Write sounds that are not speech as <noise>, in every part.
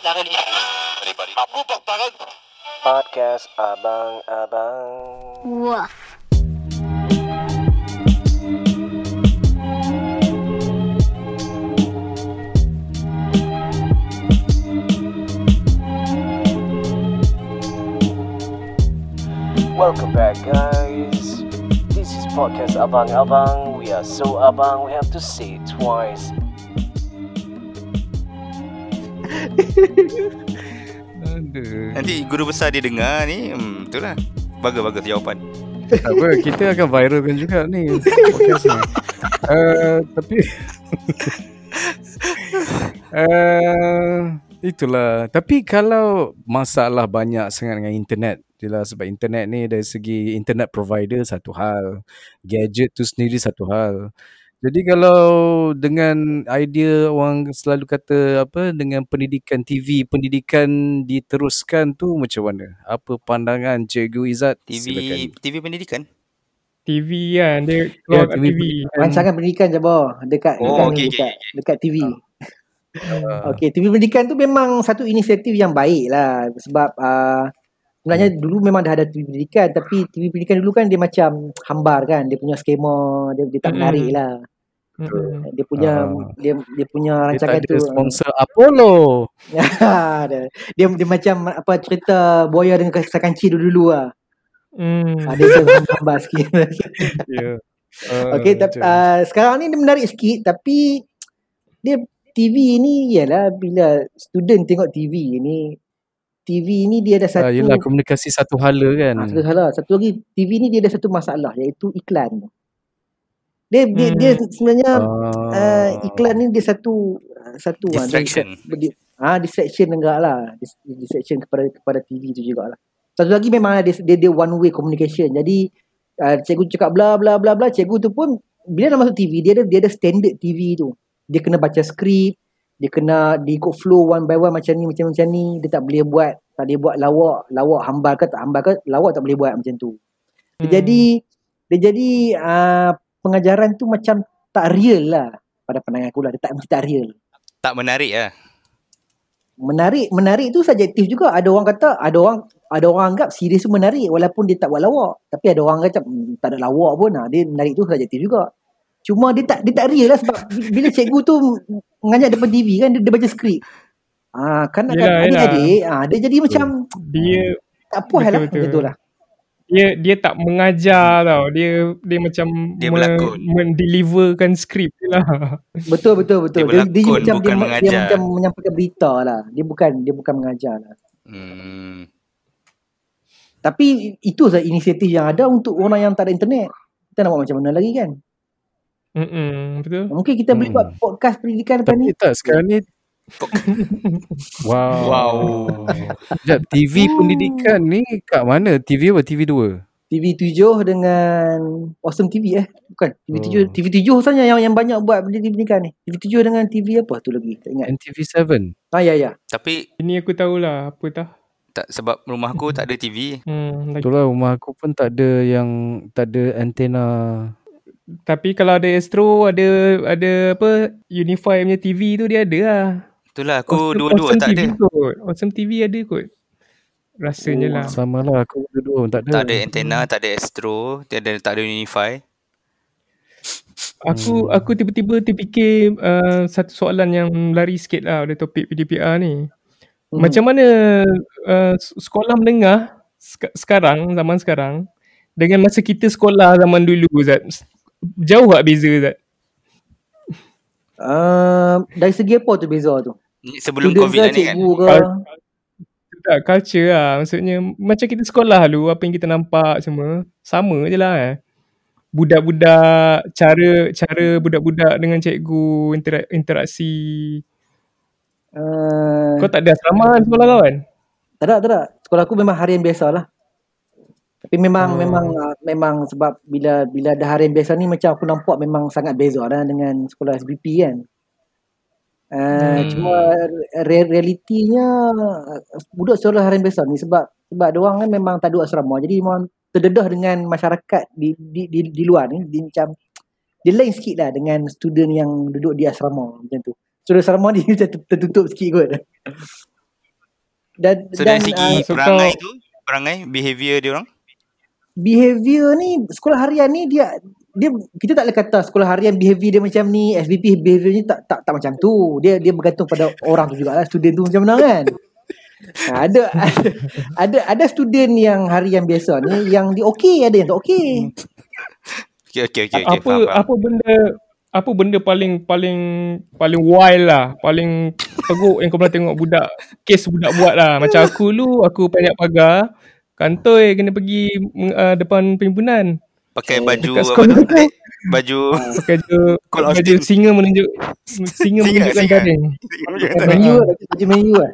Di Anybody Aku tangan Podcast Abang-Abang Woof. Welcome back guys. This is Podcast Abang-Abang We are so abang We have to say it twice Nanti guru besar dia dengar ni hmm, Betul lah Bagus-bagus jawapan Tak apa, kita akan viralkan juga ni podcast ni. Uh, tapi uh, itulah. Tapi kalau masalah banyak sangat dengan internet, jelas sebab internet ni dari segi internet provider satu hal, gadget tu sendiri satu hal. Jadi kalau dengan idea orang selalu kata apa dengan pendidikan TV, pendidikan diteruskan tu macam mana? Apa pandangan Cikgu Izzat? TV Silakan. TV pendidikan TV kan dia Ya, keluar kat TV. TV. Rancangan pendidikan je boh dekat Oh, dekat, okey, okey, dekat, dekat TV. Uh, Okey, TV pendidikan tu memang satu inisiatif yang baik lah sebab uh, sebenarnya dulu memang dah ada TV pendidikan tapi TV pendidikan dulu kan dia macam hambar kan, dia punya skema dia, dia tak menarik lah. Mm-mm. Dia punya Ah. dia dia punya dia rancangan tak tu ada sponsor Apollo. <laughs> dia, dia dia macam apa cerita buaya dengan kisah kanci dulu-dulu lah. Hmm. Ada yang <laughs> hambar sikit. Ya. Uh, <laughs> Okey, tapi uh, sekarang ni dia menarik sikit tapi dia TV ni ialah bila student tengok TV ni TV ni dia ada uh, satu yelah komunikasi satu hala kan. ah, satu salah satu lagi TV ni dia ada satu masalah iaitu iklan. Dia dia, Hmm. dia sebenarnya Ah. uh, iklan ni dia satu satu ah, dia- Distraction. dia, ah distraction enggak lah Dis- distraction kepada kepada TV tu jugalah. Satu lagi memang dia dia, dia one way communication. Jadi uh, cikgu cakap bla bla bla bla cikgu tu pun bila nak masuk TV dia ada dia ada standard TV tu. Dia kena baca skrip, dia kena dia ikut flow one by one macam ni macam macam ni. Dia tak boleh buat tak boleh buat lawak, lawak hambar ke tak hambar ke lawak tak boleh buat macam tu. Dia Hmm. jadi dia jadi uh, pengajaran tu macam tak real lah pada pandangan aku lah. Dia tak mesti tak real. Tak menarik lah Menarik menarik tu subjektif juga. Ada orang kata ada orang ada orang anggap serius tu menarik walaupun dia tak buat lawak. Tapi ada orang kata hmm, tak ada lawak pun nah. Dia menarik tu subjektif juga. Cuma dia tak dia tak real lah sebab bila cikgu tu mengajar depan TV kan dia, dia baca skrip. Ah kan Yelah, adik-adik ah dia jadi macam dia tak puas lah Betul-betul. macam tu lah. Dia dia tak mengajar tau. Dia dia macam Dia berlakon. mendeliverkan skrip lah. Betul betul betul. Dia berlakon, macam bukan dia, dia mengajar. macam menyampaikan berita lah. Dia bukan dia bukan mengajar lah. hmm. Tapi itu sahaja inisiatif yang ada untuk orang yang tak ada internet. Kita nak buat macam mana lagi kan? Mm-mm, betul. Mungkin kita boleh Hmm. buat podcast pendidikan Tapi ni. tak sekarang ni Wow. Wow. Sekejap, TV pendidikan ni kat mana? TV apa? TV 2? TV7 dengan Awesome TV eh. Bukan. TV7 Oh. TV7 sebenarnya yang yang banyak buat pendidikan ni. TV7 dengan TV apa tu lagi? Tak ingat. NTV7. Ah ya ya. Tapi Ini aku tahulah apa tah. tak sebab rumah aku tak ada TV Hmm, lagi. Itulah rumah aku pun tak ada yang tak ada antena. Tapi kalau ada Astro ada ada apa Unify punya TV tu dia ada lah. Itulah aku Awesome- dua-dua awesome tak TV ada Kot. Awesome TV ada kot. Rasanya Oh, lah. Sama lah aku dua-dua pun tak ada. Tak ada antena Tak ada Astro Tak ada, tak ada Unify Aku Hmm. aku tiba-tiba terfikir uh, satu soalan yang lari sikit lah dari topik PDPR ni. Hmm. Macam mana uh, sekolah menengah sek- sekarang, zaman sekarang dengan masa kita sekolah zaman dulu Zat? Jauh tak beza Zat? Uh, dari segi apa tu beza tu? Ni Sebelum Student COVID lah ni kan ke? Tak, culture lah. Maksudnya macam kita sekolah dulu, apa yang kita nampak semua, sama je lah eh. Budak-budak, cara cara budak-budak dengan cikgu, intera- interaksi. Uh, Kau tak ada asrama kan sekolah kau kan? Tak ada, tak ada. Sekolah aku memang harian biasa lah. Tapi memang Oh. memang uh, memang sebab bila bila ada harian biasa ni macam aku nampak memang sangat beza lah dengan sekolah SBP kan. Uh, Hmm. Cuma re- realitinya budak sekolah harian biasa ni sebab sebab dia orang kan memang tak ada asrama. Jadi memang terdedah dengan masyarakat di di di, di luar ni dia macam dia lain sikit lah dengan student yang duduk di asrama macam tu. Student asrama ni <laughs> macam ter- tertutup sikit kot. dan So dan dari segi uh, so perangai tu, perangai behavior dia orang. behavior ni sekolah harian ni dia dia kita tak boleh kata sekolah harian behavior dia macam ni SBP behavior ni tak tak tak macam tu. Dia dia bergantung pada orang tu jugalah student tu macam mana kan? Ha, <laughs> ada ada ada ada student yang harian biasa ni yang dia okey ada yang tak okey. Okey okey okey okey apa faham faham. apa benda apa benda paling paling paling wild lah paling teruk yang kau pernah tengok budak kes budak buat lah. Macam aku dulu aku banyak pagar kantoi kena pergi uh, depan perhimpunan Pakai Eh, baju dekat apa tu? Eh, Baju <laughs> pakai je Cool baju Austin. singa menunjuk singa menunjukkan singa. taring menu baju menu lah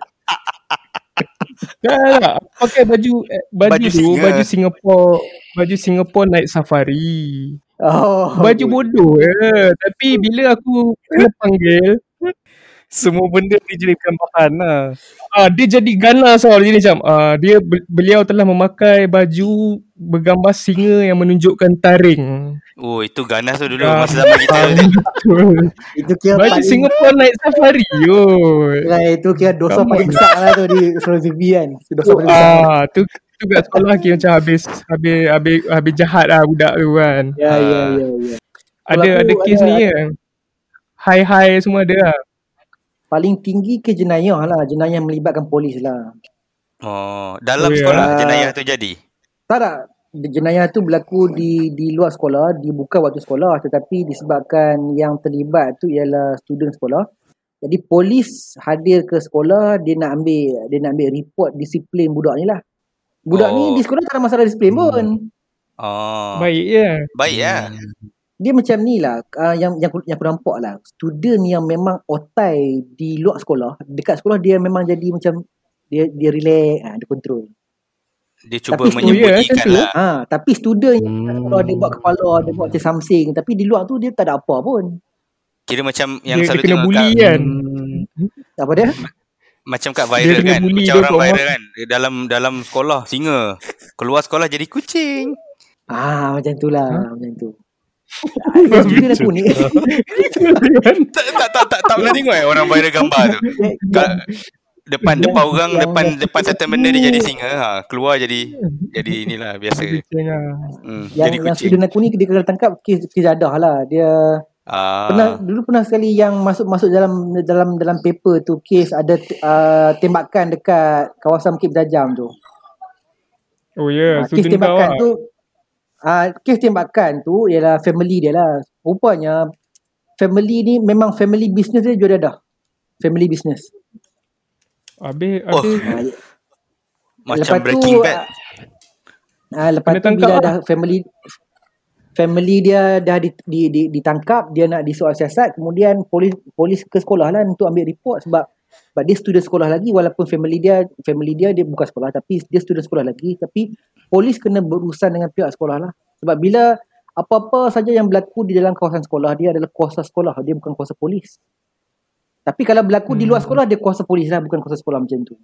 tak tak pakai baju eh, baju, Baju tu singa. baju Singapore baju Singapore night safari oh baju bodoh je tapi bila aku kena panggil Semua benda dijadikan bahan lah. Ah, dia jadi ganas tau. Jadi macam ah, dia be- beliau telah memakai baju bergambar singa yang menunjukkan taring. Oh itu ganas tu dulu Ah, masa zaman kita. <laughs> ah, itu kira Baju paling Singapore Night Safari yo. Nah, itu kira dosa Come paling besar lah tu di sekolah TV kan Itu dosa paling besar Ah, tu tu kat sekolah kira macam habis habis habis habis jahat lah budak tu kan. ya ya ya ya Ada ada kes ni ya. High high semua ada lah. Paling tinggi ke jenayah lah jenayah melibatkan polis lah Oh, dalam Oh, ya. sekolah jenayah tu jadi. tak tak jenayah tu berlaku di di luar sekolah di bukan waktu sekolah tetapi disebabkan yang terlibat tu ialah student sekolah jadi polis hadir ke sekolah dia nak ambil dia nak ambil report disiplin budak ni lah budak Oh. ni di sekolah tak ada masalah disiplin pun Oh. Baik je. Baik ya. Dia macam ni lah uh, yang yang aku- yang aku nampak lah student yang memang otai di luar sekolah dekat sekolah dia memang jadi macam dia dia relax ha, dia control Dia cuba Tapi- menyembunyikan Oh, ya, lah. ha, tapi student Hmm. sekolah dia buat kepala dia buat macam something tapi di luar tu dia tak ada apa pun Kira macam yang Dia, dia selalu kena tengok bully kat, kan. apa dia macam kat viral kena kan. Macam dia orang kat viral rumah. kan. Dalam dalam sekolah singa. Keluar sekolah jadi kucing. ah macam tu lah macam tu Aku ni <laughs> tak tak tak tak, tak pernah tengok eh orang viral gambar tu. Kat, depan Yang- depan orang yang- depan depan certain benda dia jadi singa ha keluar jadi jadi <laughs> inilah biasa. Kucing hmm, yang jadi yang kucing. Student aku ni dia kena tangkap kes kes jadah lah. Dia ah. pernah dulu pernah sekali yang masuk masuk dalam dalam dalam paper tu kes ada uh, tembakan dekat kawasan Bukit Berjajam tu. Oh ya, Ah, kes tembakan tu ah kes tembakan tu ialah family dia lah. Rupanya family ni memang family business dia jual dadah. Family business. Habis, Oh. habis Ah, macam lepas tu, breaking bad ah, lepas Kena tu bila lah. dah family family dia dah di, di, di, ditangkap dia nak disuruh siasat kemudian polis polis ke sekolah lah untuk ambil report sebab sebab dia student sekolah lagi walaupun family dia family dia dia bukan sekolah tapi dia student sekolah lagi tapi polis kena berurusan dengan pihak sekolah lah sebab bila apa-apa saja yang berlaku di dalam kawasan sekolah dia adalah kuasa sekolah dia bukan kuasa polis tapi kalau berlaku di luar Hmm. sekolah dia kuasa polis lah bukan kuasa sekolah macam tu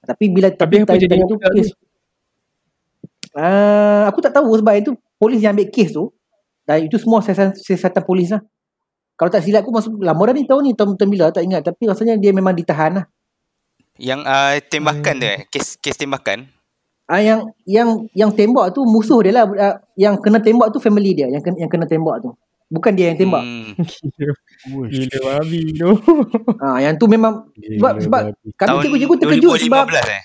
tapi bila Tapi apa jadi tu kes Uh, aku tak tahu sebab itu polis yang ambil kes tu dan itu semua siasatan, siasatan polis lah. Kalau tak silap aku masuk lama dah ni tahun ni tahun, tahun bila tak ingat tapi rasanya dia memang ditahan lah. yang uh, tembakan tu eh kes kes tembakan Ah yang yang yang tembak tu musuh dia lah uh, yang kena tembak tu family dia yang kena, yang kena tembak tu. Bukan dia yang tembak. hmm, Gila babi tu. <laughs> Ah yang tu memang sebab sebab kami tahun cikgu-cikgu terkejut sebab 2015 eh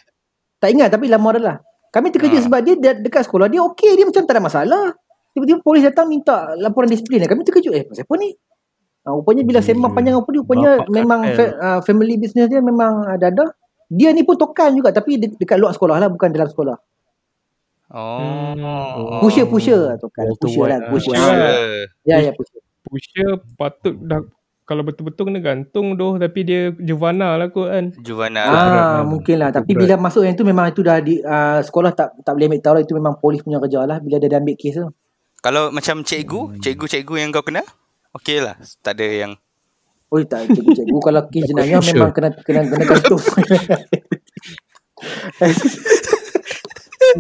tak ingat tapi lama dah lah. Kami terkejut Ah. sebab dia de- dekat sekolah dia okey dia macam tak ada masalah. Tiba-tiba polis datang minta laporan disiplin. Kami terkejut eh pasal apa ni? Ah, rupanya bila sembang panjang apa ni rupanya Bapak memang fa- ah, family business dia memang ada ada. Dia ni pun tokan juga tapi de- dekat luar sekolah lah bukan dalam sekolah. oh Pusher pusher tokan. Pusher lah, pusher. ah. Ah, Ya ya pusher. Pusher patut dah kalau betul-betul kena gantung doh tapi dia Juvana lah kot kan. Juvana Ah mungkin lah tapi Berat. bila masuk yang tu memang itu dah di ah, sekolah tak tak boleh ambil tahu lah itu memang polis punya kerja lah bila dia dah ambil kes tu. kalau macam cikgu cikgu-cikgu yang kau kenal okey lah tak ada yang Oh tak cikgu-cikgu kalau <laughs> kes jenayah pusher. memang kena kena kena gantung. <laughs>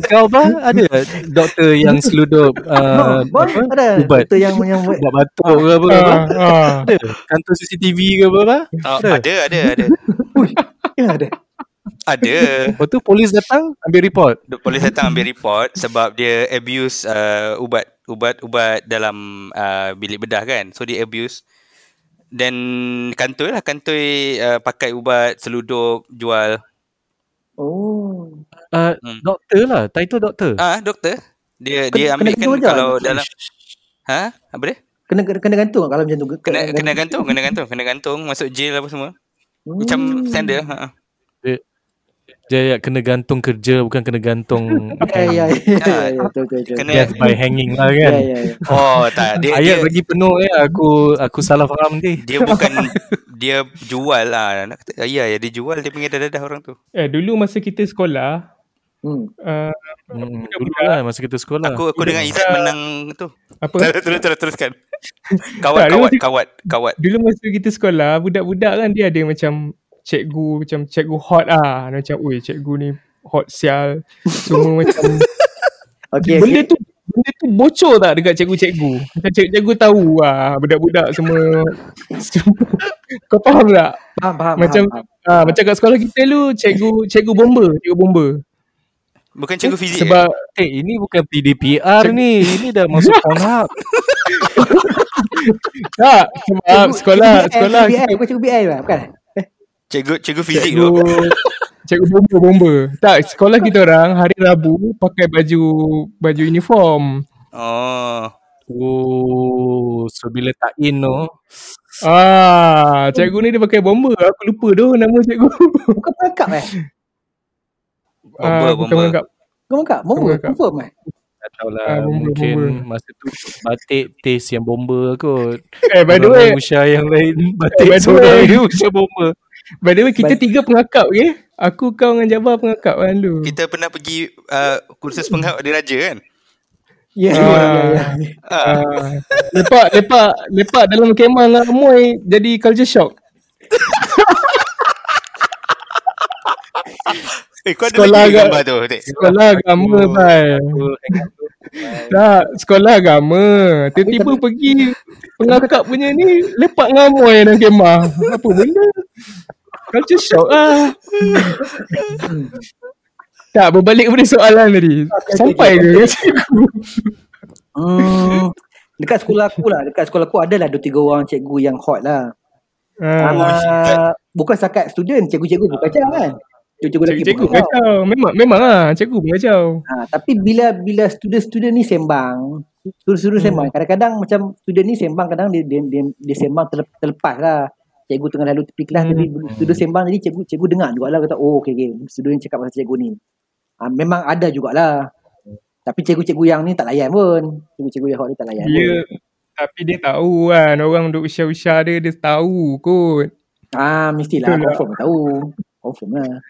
Kau apa? Ada doktor yang seludup uh, No, apa? ada ubat. doktor yang yang buat Ubat batuk ke apa ke apa? Ah, ah. Ada. Kantor CCTV ke apa apa? oh, Ada. ada ada ada ya ada. Ada. Lepas tu polis datang ambil report. The Polis datang ambil report sebab dia abuse uh, ubat ubat ubat dalam uh, bilik bedah kan. So dia abuse dan kantoi lah kantoi uh, pakai ubat seludup jual. Oh. Uh, Hmm. doktor lah, title doktor. Ah doktor dia Kena- dia kena ambil kan gantung je. kalau dalam ha apa dia? Kena kena, kena gantung kalau macam tu. Kena kena gantung, kena gantung, kena gantung masuk jail apa semua. Macam Hmm. standard. Ha. Dia kena gantung kerja bukan kena gantung <laughs> Ya, ya, ya, Ah, ya, betul, betul. Kena death by hanging lah Ya, kan. ya, ya. Oh tak dia Ayat dia, bagi penuh ya aku aku salah faham ni. dia bukan <laughs> dia jual lah. Nak kata, ya ya dia jual dia punya dadah orang tu. Eh dulu masa kita sekolah Hmm. uh, Hmm, dulu lah masa kita sekolah. Aku aku dengan Izzat menang tu. apa Terus terus terus teruskan. Kawat dia kawat kawat kawat. dulu masa kita sekolah budak-budak kan dia ada macam cikgu macam cikgu hot ah macam oi cikgu ni hot sial semua <laughs> macam Okey, benda tu benda tu bocor tak dekat cikgu-cikgu macam cikgu-cikgu tahu ah budak-budak semua <laughs> kau faham tak faham, faham. macam faham, ah macam kat sekolah kita dulu cikgu cikgu bomba cikgu bomba Bukan cikgu fizik. sebab Eh ini bukan PDPR ni. Ini dah masuk <laughs> Pornhub. tak sebab sekolah Cikgu sekolah BI, bukan cikgu BI lah, bukan? Eh, cikgu cikgu fizik cikgu tu. <laughs> cikgu bomba bomba tak sekolah kita orang hari Rabu pakai baju baju uniform Oh. Oh, so bila tak in tu. Ah, cikgu ni dia pakai bomber. Aku lupa tu nama cikgu. Bukan pengangkap eh? Bomber, Ah, bukan bomber. mengangkap. Bukan pengangkap? Bomba, confirm eh? Tak tahulah Ah, bomba, mungkin bomba. masa tu batik taste yang bomba kot. Eh, by the way, usia yang lain batik by the seorang way. dia usia bomba. By the way kita By- tiga pengakap okay? Aku kau dengan Jabbar pengakap kan dulu. Kita pernah pergi uh, kursus penghap di raja kan? Ya, Ah. ya, ya, ya. Ah. Ah, lepak lepak lepak dalam kemah dengan Amoy jadi culture shock. <laughs> Eh kau ada Sekolah lagi agak- gambar tu? Dik? Sekolah agama bhai. Tak, sekolah agama. Tiba-tiba pergi pengakap punya ni lepak dengan Amoy dalam kemah. Apa benda? Culture shock ah. tak, berbalik kepada soalan tadi. Sampai ke cikgu? Hmm, dekat sekolah aku lah, dekat sekolah aku adalah dua tiga orang cikgu yang hot lah. Ah, Ah, bukan setakat student, cikgu-cikgu pun kacau kan. Cikgu-cikgu lelaki cikgu pun kacau. kacau. Memang memang ah, cikgu pun kacau. Ha, tapi bila bila student-student ni sembang, student-student Hmm. sembang, kadang-kadang macam student ni sembang kadang dia dia dia, dia sembang terlep- terlepas lah. Cikgu tengah lalu tepi kelas Hmm. tapi student sembang jadi cikgu cikgu dengar jugalah kata oh okey okey student cakap pasal cikgu ni. Ha, memang ada jugalah. Tapi cikgu-cikgu yang ni tak layan pun. Cikgu-cikgu yang hot ni tak layan Dia pun. tapi dia tahu kan orang duk usia-usia dia dia tahu kot Ah mestilah Betul lah. confirm tahu. Confirm lah.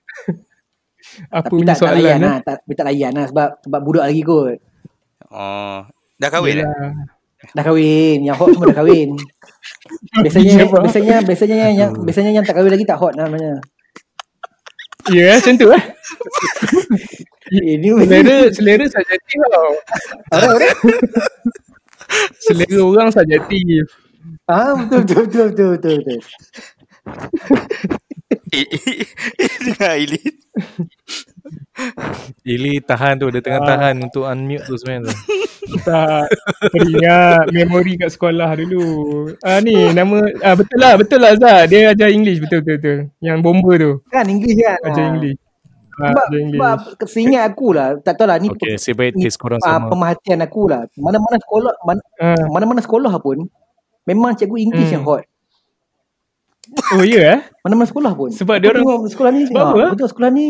<laughs> apa tapi punya tak, tak layan soalan lah. Tak, tapi tak layan lah sebab sebab budak lagi kot. Oh. Dah kahwin eh? Yelah. Dah kahwin, yang hot semua dah kahwin. <laughs> Biasanya Ya, biasanya biasanya yang, yang biasanya yang tak kahwin lagi tak hot namanya. Ya, macam tu lah. <laughs> Ini Selera, selera subjektif tau. Selera orang subjektif. Ah betul betul betul betul betul. betul. Dengar Aileen. Ili tahan tu, dia tengah Ah. tahan untuk unmute tu sebenarnya. Tak teringat memori kat sekolah dulu. Ah ni nama ah betul lah betul lah Zah. Dia ajar English betul betul betul. Yang bomba tu Kan English kan. ajar Ah. English. Ah, Sebab, sebab seingat aku lah, tak tahu lah ni Okay, saya baik taste korang ah, sama. pemerhatian aku lah. Mana-mana sekolah mana, Ah. mana-mana sekolah pun memang cikgu English Hmm. yang hot. Oh ya eh? Mana-mana sekolah pun. Sebab dia orang sekolah ni Sebab ah, apa, ah? betul sekolah ni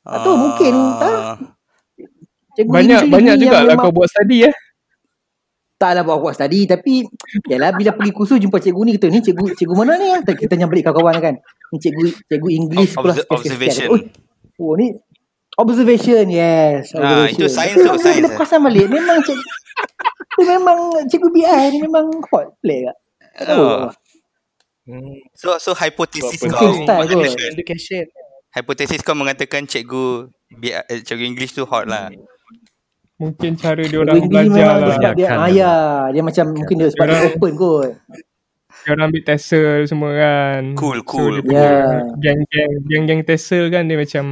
Tak tahu, mungkin, tak? Ah. cikgu banyak banyak juga lah kau buat study eh. taklah buat buat study tapi yalah bila pergi kursus jumpa cikgu ni kita ni cikgu cikgu mana ni ah? kita tanya balik kawan-kawan kan ni cikgu cikgu English sekolah observation. oh, oh ni observation yes Ah, observation. itu science tu, science bila tu. perasan balik memang cikgu <laughs> memang cikgu BI ni memang hot play kat Oh. Hmm, So so hipotesis Buat kau education. hipotesis kau mengatakan cikgu eh, cikgu English tu hot lah. Mungkin cara dia orang belajar lah. dia Kan. ah, ya dia macam mungkin dia sebab dia open kot dia orang ambil Tesla semua kan. Cool, So cool, dia punya gang-gang gang-gang Tesla kan dia macam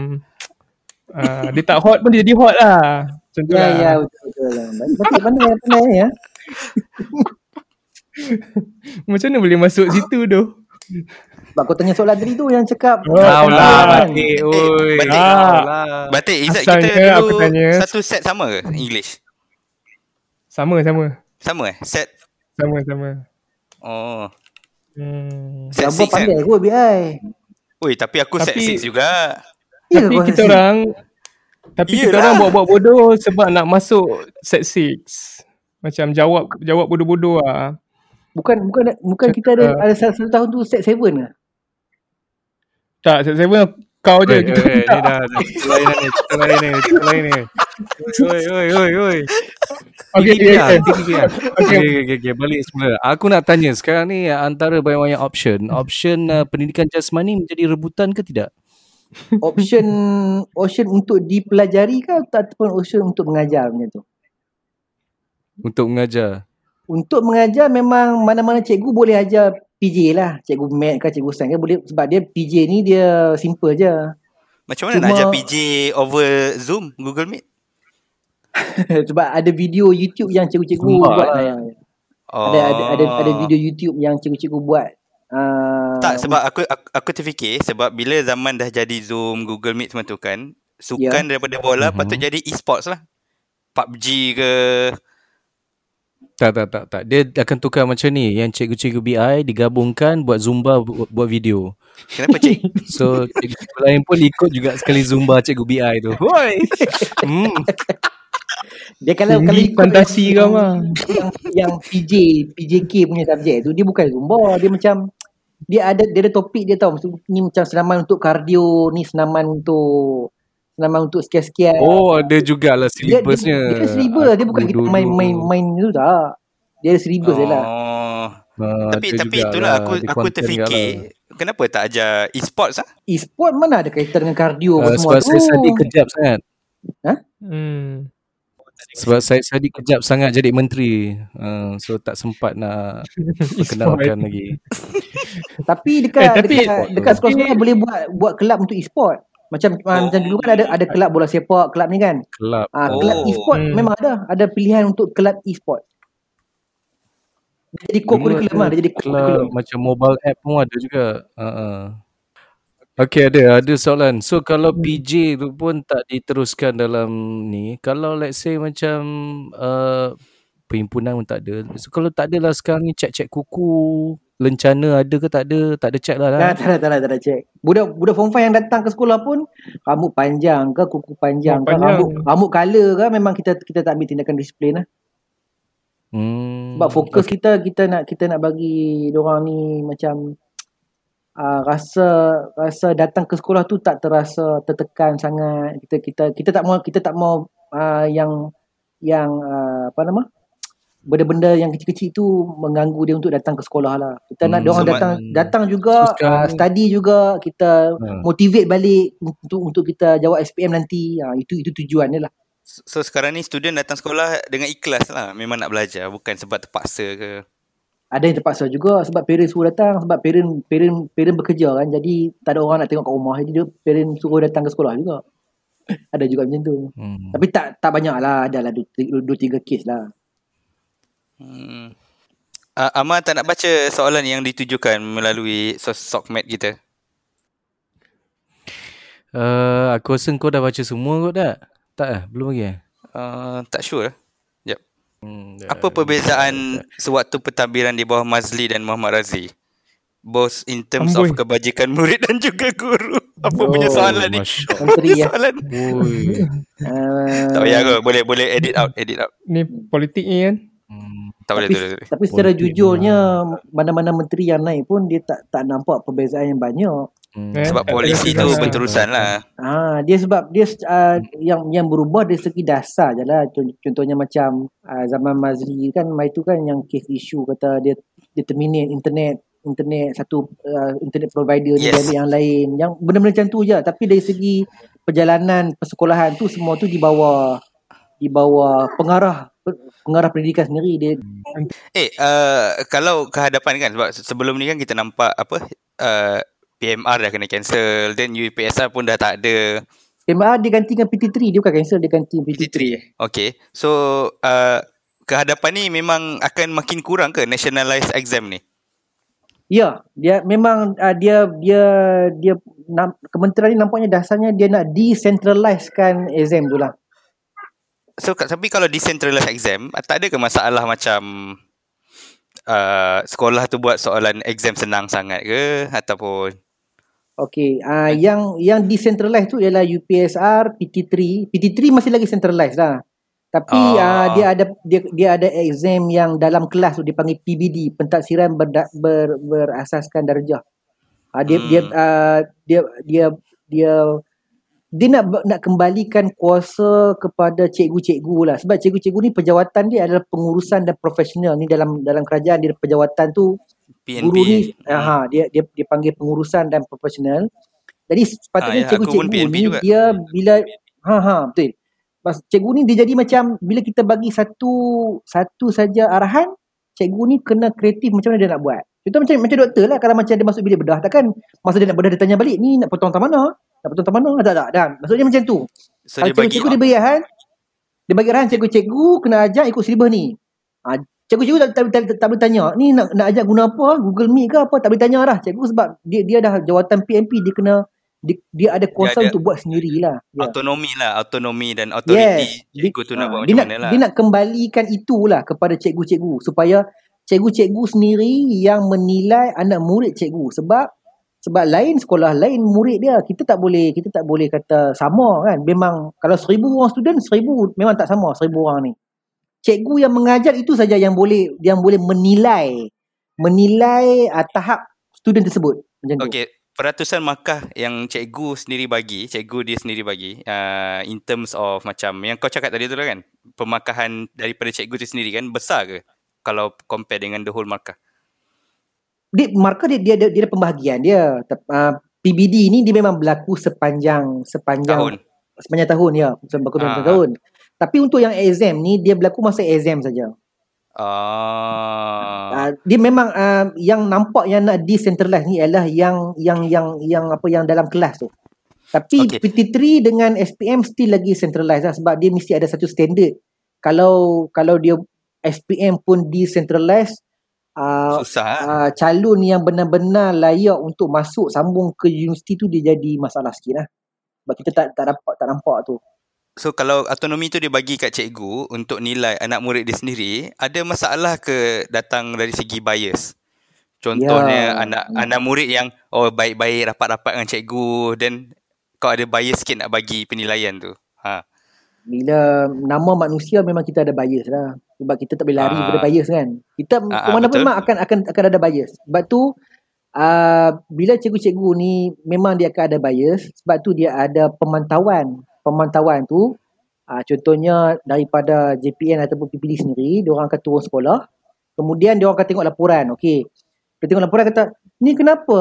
uh, dia tak hot pun dia jadi hot lah. Macam tu Ya, lah. ya, betul, betul lah. Pandai, pandai ya. <laughs> <laughs> Macam mana boleh masuk situ tu? Sebab kau tanya soalan tadi tu yang cakap. Oh, Kau lah, kan. batik. Oi. batik. Lah. Batik Izzat Asalnya kita aku dulu tanya. satu set sama ke English? Sama sama. Sama eh? Set Sama sama. Oh. Hmm. Set Abang 6 kan? pandai kot BI. Oi, tapi aku set Tapi- 6 juga. Ya, Tapi kau kita orang tapi kita Yelah. orang buat-buat bodoh sebab nak masuk set 6. Macam jawab jawab bodoh-bodoh lah. Bukan bukan bukan kita ada ada satu, satu tahun tu set 7 ke? Tak, set 7 kau je. Oi, Kita oi, tak. ni dah dah lain ni, lain ni, lain ni. Oi, oi, oi, oi. Tinggi dia. Okay, okay, okay, okay, balik semula. Aku nak tanya sekarang ni antara banyak-banyak option, option uh, pendidikan jasmani menjadi rebutan ke tidak? Option option untuk dipelajari ke ataupun option untuk mengajar macam tu? Untuk mengajar. Untuk mengajar memang mana-mana cikgu boleh ajar PJ lah. Cikgu Math ke cikgu Sains ke boleh sebab dia PJ ni dia simple je. Macam mana nak Cuma- ajar PJ over Zoom, Google Meet? <laughs> sebab ada video YouTube yang cikgu-cikgu Zumba buat lah. lah. Ada, ada ada ada video YouTube yang cikgu-cikgu buat. Uh, Tak sebab aku, aku aku terfikir sebab bila zaman dah jadi Zoom, Google Meet semua tu kan, sukan Ya. daripada bola Mhm. patut jadi e-sports lah. PUBG ke Tak, tak, tak, tak. Dia akan tukar macam ni. Yang cikgu-cikgu BI digabungkan buat Zumba buat, buat video. Kenapa cik? <laughs> So, cikgu lain pun ikut juga sekali Zumba cikgu BI tu. Hoi! Hmm. dia kalau kalau ikut fantasi yang, kau mah. yang yang PJ PJK punya subjek tu dia bukan zumba dia macam dia ada dia ada topik dia tahu ni macam senaman untuk kardio ni senaman untuk senaman untuk sekian-sekian Oh, ada jugalah dia, dia, syllabusnya. dia, ada syllabus dia bukan Aku kita dulu- main-main main tu tak dia ada dia lah Oh. Ah, tapi ada tapi jugalah, itulah aku aku terfikir kenapa tak ajar e-sports ah? e-sport mana ada kaitan dengan kardio Uh, semua sebab tu saya study kejap sangat. Hmm. Sebab saya study kejap sangat jadi menteri. Uh, so tak sempat nak <laughs> perkenalkan lagi. tapi dekat Eh, tapi- dekat, dekat sekolah-sekolah boleh buat buat kelab untuk e-sport macam oh. macam dulu kan ada ada kelab bola sepak kelab ni kan Kelab. Ah, Oh. kelab e-sport Hmm. memang ada. Ada pilihan untuk kelab e-sport. Dia jadi ada lah. Dia jadi kelab macam mobile app pun ada juga. Uh-uh. Okay ada ada soalan. So kalau Hmm. PJ tu pun tak diteruskan dalam ni, kalau let's say macam uh, perhimpunan pun tak ada. So kalau tak adalah sekarang ni cek-cek kuku, lencana ada ke tak ada? Tak ada cek lah. Tak, lah. tak ada, tak ada, tak ada cek. Budak budak form 5 yang datang ke sekolah pun rambut panjang ke, kuku panjang Rambut ke, panjang. rambut rambut color ke memang kita kita tak ambil tindakan disiplin lah. Hmm. Sebab fokus kita kita nak kita nak bagi orang ni macam uh, <tsk> rasa rasa datang ke sekolah tu tak terasa tertekan sangat. Kita kita kita tak mau kita tak mau uh, yang yang uh, apa nama? Benda-benda yang kecil-kecil tu mengganggu dia untuk datang ke sekolah lah. Kita nak Hmm, dia orang datang datang juga uh, study juga kita Ha. motivate balik untuk untuk kita jawab SPM nanti. Ha, itu itu tujuan dia lah. So, so sekarang ni student datang sekolah dengan ikhlas lah. Memang nak belajar bukan sebab terpaksa ke. Ada yang terpaksa juga sebab parents suruh datang sebab parent parent parent bekerja kan. Jadi tak ada orang nak tengok kat rumah. Jadi dia parent suruh datang ke sekolah juga. <laughs> ada juga macam tu. Hmm. Tapi tak tak banyak lah. Ada lah 2 3 kes lah. Hmm. Uh, Amar tak nak baca soalan yang ditujukan melalui sokmed kita. Uh, aku rasa kau dah baca semua kot tak? Tak eh? Belum lagi eh? Uh, tak sure. Jap. Hmm, dah. Apa perbezaan sewaktu pentadbiran di bawah Mazli dan Muhammad Razi? Both in terms Amboi. of kebajikan murid dan juga guru. Apa Oh, punya soalan ni? Masya Allah. Menteri ya. soalan. Oi. Uh, Tak payah ke? Boleh boleh edit out, edit out. Ni politik ni kan. Hmm. Tak boleh, tapi, tak boleh. tapi secara Politik jujurnya mana-mana menteri yang naik pun dia tak tak nampak perbezaan yang banyak. Hmm. Eh, Sebab polisi tu berterusan lah. Ah, dia sebab dia uh, yang yang berubah dari segi dasar je lah. Con- Contohnya macam uh, zaman Mazli kan, mai tu kan yang case issue kata dia dia terminate internet internet satu uh, internet provider dia Yes. ambil yang lain. Yang benda-benda macam tu je. Tapi dari segi perjalanan persekolahan tu semua tu di bawah di bawah pengarah pengarah pendidikan sendiri dia Eh, uh, kalau kehadapan kan sebab se- sebelum ni kan kita nampak apa uh, PMR dah kena cancel, then UPSR pun dah tak ada. PMR dia gantikan PT3 dia bukan cancel dia ganti PT3. eh? Okay. So, uh, kehadapan ni memang akan makin kurang ke nationalized exam ni? Ya, dia memang uh, dia dia dia nam, kementerian ni nampaknya dasarnya dia nak decentralizekan exam tu lah. So, tapi kalau decentralized exam, tak ada ke masalah macam uh, sekolah tu buat soalan exam senang sangat ke ataupun Okey, uh, yang yang decentralized tu ialah UPSR, PT3. PT3 masih lagi centralized lah. Tapi Oh. uh, dia ada dia dia ada exam yang dalam kelas tu dipanggil PBD, pentaksiran berda, ber, berasaskan darjah. Uh, dia, Hmm. dia uh, dia dia dia dia nak nak kembalikan kuasa kepada cikgu-cikgu lah sebab cikgu-cikgu ni pejawatan dia adalah pengurusan dan profesional ni dalam dalam kerajaan dia pejawatan tu PNP? guru ni Hmm. aha dia dia dia panggil pengurusan dan profesional. Jadi sepatutnya Ah, ya, cikgu-cikgu ni juga. dia bila ha ha betul. Pas cikgu ni dia jadi macam bila kita bagi satu satu saja arahan, cikgu ni kena kreatif macam mana dia nak buat. Contoh macam macam doktor lah kalau macam dia masuk bilik bedah takkan masa dia nak bedah dia tanya balik ni nak potong tak mana? Tak mana? Tak tak dan. Maksudnya macam tu. So, Kalau dia bagi cikgu dia bagi arahan, dia bagi arahan cikgu-cikgu kena ajar ikut silibus ni. Ha, cikgu-cikgu tak, tak, tak, tak, tak boleh tanya, ni nak, nak ajar guna apa? Google Meet ke apa? Tak boleh tanya dah cikgu sebab dia dia dah jawatan PMP, dia kena dia, dia ada kuasa ada untuk buat sendirilah. Ya. autonomi lah, autonomi dan authority Yes. cikgu tu Ah, nak buat dia macam nak, mana lah. Dia nak kembalikan itulah kepada cikgu-cikgu supaya cikgu-cikgu sendiri yang menilai anak murid cikgu sebab sebab lain sekolah lain murid dia kita tak boleh kita tak boleh kata sama kan. Memang kalau seribu orang student seribu memang tak sama seribu orang ni. Cikgu yang mengajar itu saja yang boleh yang boleh menilai menilai uh, tahap student tersebut. Macam tu. Okay, peratusan markah yang cikgu sendiri bagi, cikgu dia sendiri bagi uh, in terms of macam yang kau cakap tadi tu lah kan, pemarkahan daripada cikgu tu sendiri kan besar ke? Kalau compare dengan the whole markah? Dia markah dia dia dia, dia ada pembahagian dia uh, PBD ni dia memang berlaku sepanjang sepanjang Tahun. sepanjang tahun ya berlaku sepanjang Ah. tahun tapi untuk yang exam ni dia berlaku masa exam saja Ah. uh, dia memang uh, yang nampak yang nak decentralize ni ialah yang yang yang yang apa yang dalam kelas tu tapi Okay. PT3 dengan SPM still lagi centralized lah sebab dia mesti ada satu standard kalau kalau dia SPM pun decentralized uh, Susah ah. uh, calon yang benar-benar layak untuk masuk sambung ke universiti tu dia jadi masalah sikit lah. Sebab kita tak tak dapat tak nampak tu. So kalau autonomi tu dia bagi kat cikgu untuk nilai anak murid dia sendiri, ada masalah ke datang dari segi bias? Contohnya Ya. anak anak murid yang oh baik-baik rapat-rapat dengan cikgu then kau ada bias sikit nak bagi penilaian tu. Ha. Bila nama manusia memang kita ada bias lah. Sebab kita tak boleh lari Ah. daripada bias kan. Kita Ah, ah, ke mana pun memang akan akan akan ada bias. Sebab tu uh, bila cikgu-cikgu ni memang dia akan ada bias sebab tu dia ada pemantauan. Pemantauan tu uh, contohnya daripada JPN ataupun PPD sendiri, dia orang akan turun sekolah. Kemudian dia orang akan tengok laporan. Okey. Dia tengok laporan kata, ni kenapa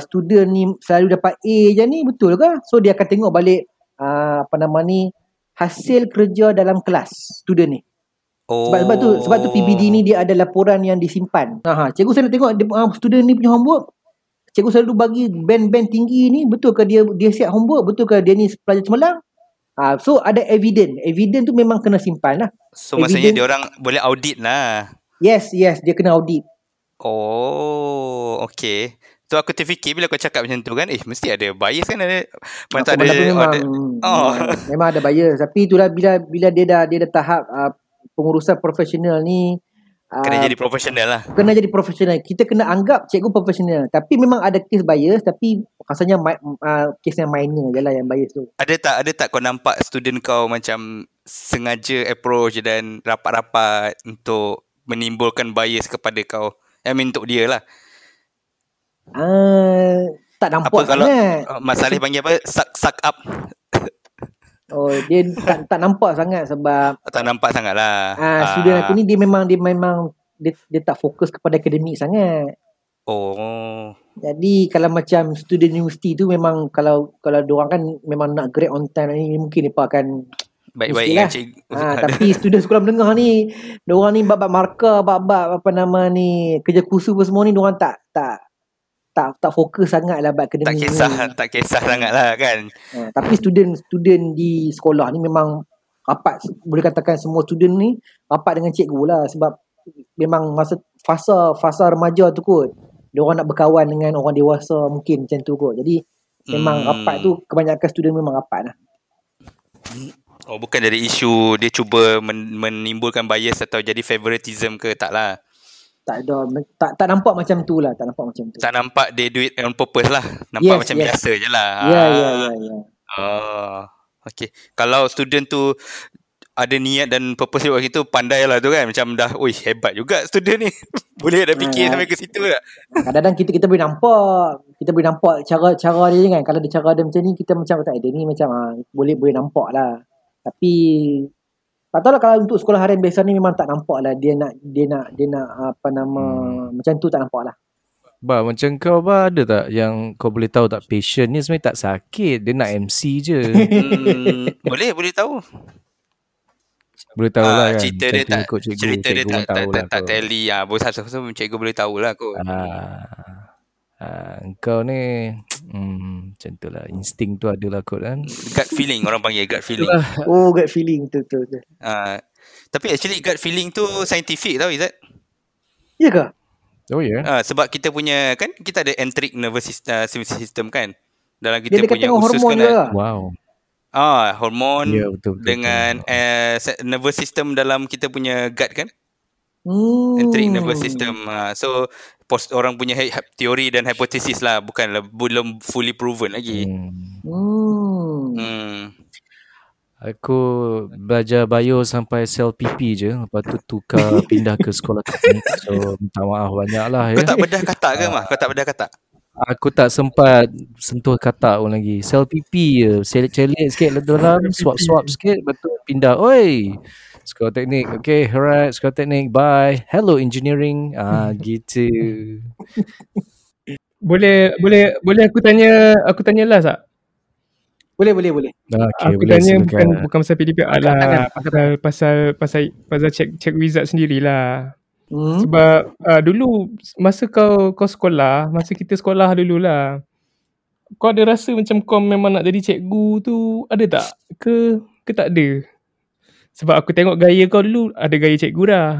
student ni selalu dapat A je ni betul ke? So dia akan tengok balik uh, apa nama ni hasil kerja dalam kelas student ni. Oh. Sebab sebab tu sebab tu PBD ni dia ada laporan yang disimpan. Ha, cikgu saya nak tengok dia, uh, student ni punya homework. Cikgu selalu bagi band-band tinggi ni betul ke dia dia siap homework? Betul ke dia ni pelajar cemerlang? Ha, so ada evidence. Evidence tu memang kena simpan lah. So maksudnya evidence- dia orang boleh audit lah. Yes, yes, dia kena audit. Oh, okay. So aku terfikir bila kau cakap macam tu kan, eh mesti ada bias kan ada. Mana ada, tu memang, ada memang, Oh. memang ada bias. Tapi itulah bila bila dia dah dia dah tahap uh, pengurusan profesional ni uh, kena jadi profesional lah. kena jadi profesional. Kita kena anggap cikgu profesional. Tapi memang ada kes bias tapi rasanya uh, kes yang minor je lah yang bias tu. Ada tak ada tak kau nampak student kau macam sengaja approach dan rapat-rapat untuk menimbulkan bias kepada kau? I mean untuk dia lah. Uh, tak nampak Apa kalau sangat. uh, Mas Saleh panggil apa? Suck, suck up. Oh, dia tak tak nampak sangat sebab <laughs> Tak nampak sangat lah. uh, student aku ni dia memang dia memang dia, dia tak fokus kepada akademik sangat. Oh. Jadi kalau macam student universiti tu memang kalau kalau diorang kan memang nak grade on time ni mungkin mereka akan Baik-baik Mestilah. dengan cikgu. Ha, tapi student sekolah menengah ni, diorang ni bab-bab markah, bab-bab apa nama ni, kerja kursus apa semua ni diorang tak tak tak tak fokus sangat lah tak akademik kisah, ni. tak kisah sangat lah kan. Ha, tapi student-student di sekolah ni memang rapat boleh katakan semua student ni rapat dengan cikgu lah sebab memang masa fasa fasa remaja tu kot dia orang nak berkawan dengan orang dewasa mungkin macam tu kot jadi memang Hmm. rapat tu kebanyakan student memang rapat lah Oh bukan dari isu dia cuba men- menimbulkan bias atau jadi favoritism ke tak lah. Tak ada tak tak nampak macam tu lah tak nampak macam tu Tak nampak dia do it on purpose lah. Nampak Yes, macam yes. biasa je lah. ya ya ya ya Oh, okay. Kalau student tu ada niat dan purpose dia buat gitu, pandai lah tu kan. Macam dah, oi hebat juga student ni. <laughs> boleh dah fikir Ah. sampai ke situ tak? kadang-kadang kita kita boleh nampak kita boleh nampak cara-cara dia kan kalau dia cara dia macam ni kita macam tak dia ni macam ah, boleh boleh nampak lah tapi tak tahu lah kalau untuk sekolah harian biasa ni memang tak nampak lah dia nak dia nak dia nak apa nama hmm. macam tu tak nampak lah Ba, macam kau ba ada tak yang kau boleh tahu tak patient ni sebenarnya tak sakit. Dia nak MC je. <laughs> Hmm, boleh, boleh tahu. boleh tahu lah Ah, kan. cerita dia tak, cikgu, cerita dia tak, tak, tak, lah tak tally. Ah, bos satu cikgu boleh tahulah kot. Ah, ah, kau ni hmm, macam tu lah. Insting tu adalah kot kan. Gut feeling, orang panggil gut feeling. oh gut feeling tu tu tu Ah, tapi actually gut feeling tu scientific tau Izzat. ya ke Oh ya. Yeah. Ah, sebab kita punya kan kita ada enteric nervous system, uh, system kan. Dalam dia kita dekat punya usus hormon kan. juga ada- lah. Wow. Ah, hormon Ya, betul, betul, dengan betul. uh, nervous system dalam kita punya gut kan. Hmm. Enteric nervous system. Uh, so pos, orang punya teori dan hipotesis lah bukan belum fully proven lagi. Hmm. hmm. Hmm. Aku belajar bio sampai sel pipi je. Lepas tu tukar <laughs> pindah ke sekolah teknik. So minta maaf banyak lah Kau ya. tak bedah katak ke mah? Kau tak bedah katak? Aku tak sempat sentuh katak pun lagi. Sel pipi je. Celik-celik sikit le dalam. Swap-swap sikit. Betul pindah. Oi. Sekolah teknik. Okay, alright. Sekolah teknik. Bye. Hello engineering. Ah <laughs> gitu. Boleh boleh boleh aku tanya aku tanya lah tak? boleh boleh boleh Okay, aku boleh tanya bukan silakan. bukan pasal PDPR lah pasal pasal pasal pasal check check wizard sendirilah. Hmm. Sebab uh, dulu masa kau kau sekolah, masa kita sekolah dulu lah. Kau ada rasa macam kau memang nak jadi cikgu tu ada tak? Ke ke tak ada? Sebab aku tengok gaya kau dulu ada gaya cikgu dah.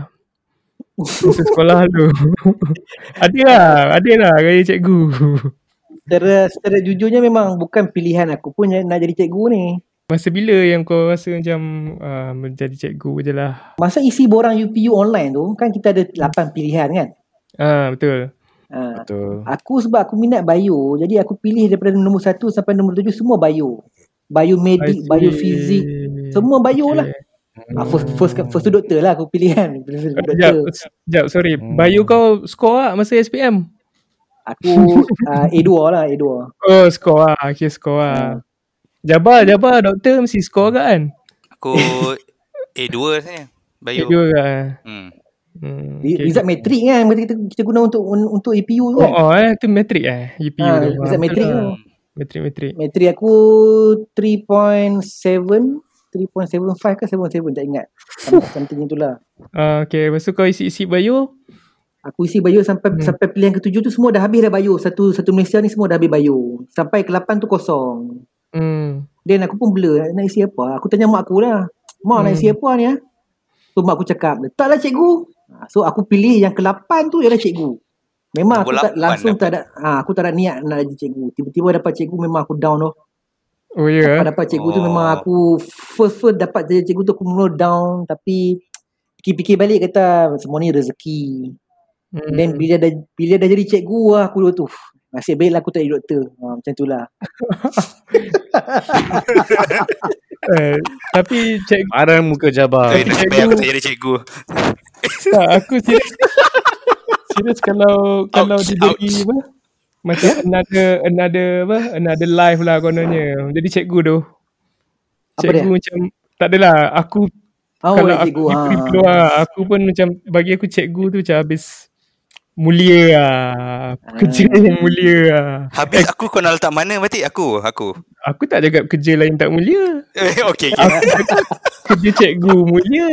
Masa sekolah dulu. <laughs> ada lah, ada lah gaya cikgu. secara secara jujurnya memang bukan pilihan aku pun nak jadi cikgu ni Masa bila yang kau rasa macam uh, menjadi cikgu je lah? masa isi borang UPU online tu kan kita ada 8 pilihan kan Ah betul. ha. Betul. Aku sebab aku minat bio Jadi aku pilih daripada nombor 1 sampai nombor 7 Semua bio Biomedik, biofizik Semua bio lah ha, first, first, first tu doktor lah aku pilih kan <laughs> Sekejap, sekejap sorry. Hmm. Bio kau score tak masa SPM? Aku uh, A2 lah A2 Oh score lah, okay score lah. Jabar, Jabar, doktor mesti score agak kan? Aku <laughs> A2 sebenarnya. Bio. Bio kan? Hmm. Hmm, okay. Result matrik kan kita, kita guna untuk untuk APU tu Oh, kan oh eh, tu metrik eh? UPU ha, tu. Result matrik tu Metrik, metrik. Matrik aku 3.7 3.75 ke 77 tak ingat Something itulah Ah, okay, lepas tu kau isi-isi bio? Aku isi bio sampai hmm. sampai pilihan ketujuh tu semua dah habis dah bio. Satu satu Malaysia ni semua dah habis bio. Sampai ke lapan tu kosong. Hmm. Then aku pun blur nak isi apa. Aku tanya mak aku lah. Mak hmm. nak isi apa ni ah? So mak aku cakap, "Letaklah cikgu." Ha, So aku pilih yang ke-8 tu ialah cikgu. Memang aku tak langsung dapat. tak ada ha, aku tak ada niat nak jadi cikgu. Tiba-tiba dapat cikgu memang aku down tu. Oh ya? Dapat Yeah. dapat cikgu tu Oh. memang aku first first dapat jadi cikgu tu aku mula down tapi fikir-fikir balik kata semua ni rezeki. Hmm. Then bila dah bila dah jadi cikgu lah aku tu. Nasib baiklah aku tak jadi doktor. Ha, macam tu lah. <laughs> eh, tapi cik Arang muka jabar. Eh, nasib baik aku tak jadi cikgu. tak, aku serius. serius kalau kalau Ouch, dia jadi apa? Macam another another apa? Another life lah kononnya. Jadi cikgu tu. Apa Cikgu dia? macam tak adalah aku Oh, kalau aku cikgu. Ha. keluar aku pun macam bagi aku cikgu tu macam habis mulia lah. Kerja yang mulia lah. Habis aku kau nak letak mana berarti? Aku, aku. Aku tak cakap kerja lain tak mulia. <laughs> okay, okay. Aku kerja cikgu mulia.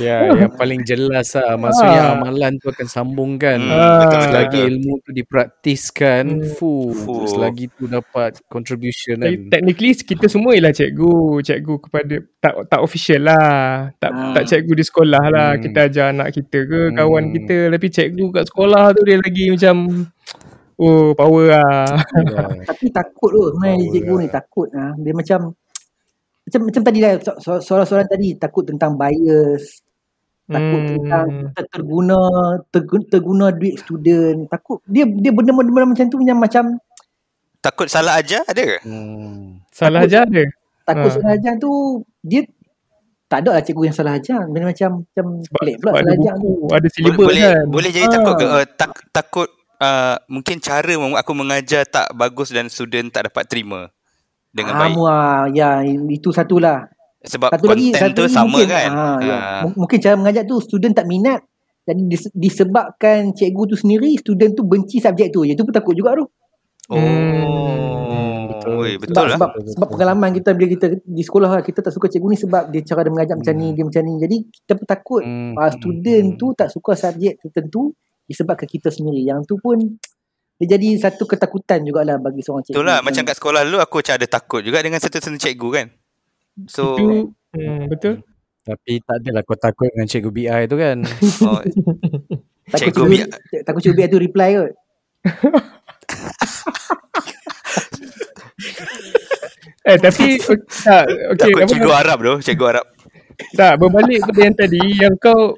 Ya, yang paling jelas lah. Maksudnya Ah. amalan tu akan sambungkan. Hmm, Ah. Selagi ilmu tu dipraktiskan, Hmm. fuh, Fuh. selagi tu dapat contribution kan. Technically kita semua ialah cikgu. Cikgu kepada tak tak official lah. Tak Ah. tak cikgu di sekolah lah. Hmm. Kita ajar anak kita ke kawan Hmm. kita. Tapi cikgu kat sekolah tu dia lagi macam oh power lah. <laughs> Tapi takut tu sebenarnya cikgu ni lah. takut ah. Dia macam macam macam tadi lah so- so- soalan-soalan tadi takut tentang bias, takut Hmm. tentang kita terguna terguna, terguna duit student, takut dia dia benda-benda macam tu yang macam Takut salah ajar ada ke? Hmm. Salah Takut- ajar dia. takut Ha. salah ajar tu dia tak ada lah cikgu yang salah ajar. Benda macam macam pelik pula ada salah ajar tu. ada Boleh, syllabus boleh, kan. boleh jadi Ah. takut ke? Uh, tak, takut uh, mungkin cara aku mengajar tak bagus dan student tak dapat terima dengan Ah, baik. muah, ya itu satulah. Sebab Satu lagi konten satu tu lagi sama mungkin, kan? ah, ya. Ah. M- Mungkin cara mengajar tu student tak minat jadi dis- disebabkan cikgu tu sendiri student tu benci subjek tu. Itu pun takut juga tu. Oh, Hmm, betul. Oi, Sebab betul lah. sebab, sebab pengalaman kita bila kita di sekolah lah, kita tak suka cikgu ni sebab dia cara dia mengajar macam ni, dia macam ni. Jadi kita pun takut Hmm. uh, student tu tak suka subjek tertentu disebabkan kita sendiri. Yang tu pun dia jadi satu ketakutan jugalah bagi seorang cikgu. Betul lah. Macam kat sekolah dulu aku macam ada takut juga dengan satu-satu cikgu kan. So, Itu hmm, betul. Tapi tak adalah kau takut dengan cikgu BI tu kan. <laughs> oh, takut cikgu cikgu, takut cikgu biar tu reply kot. <laughs> Eh tapi ok- tak okey takut apa cikgu Arab tu. Cikgu Arab. tak berbalik pada yang tadi yang kau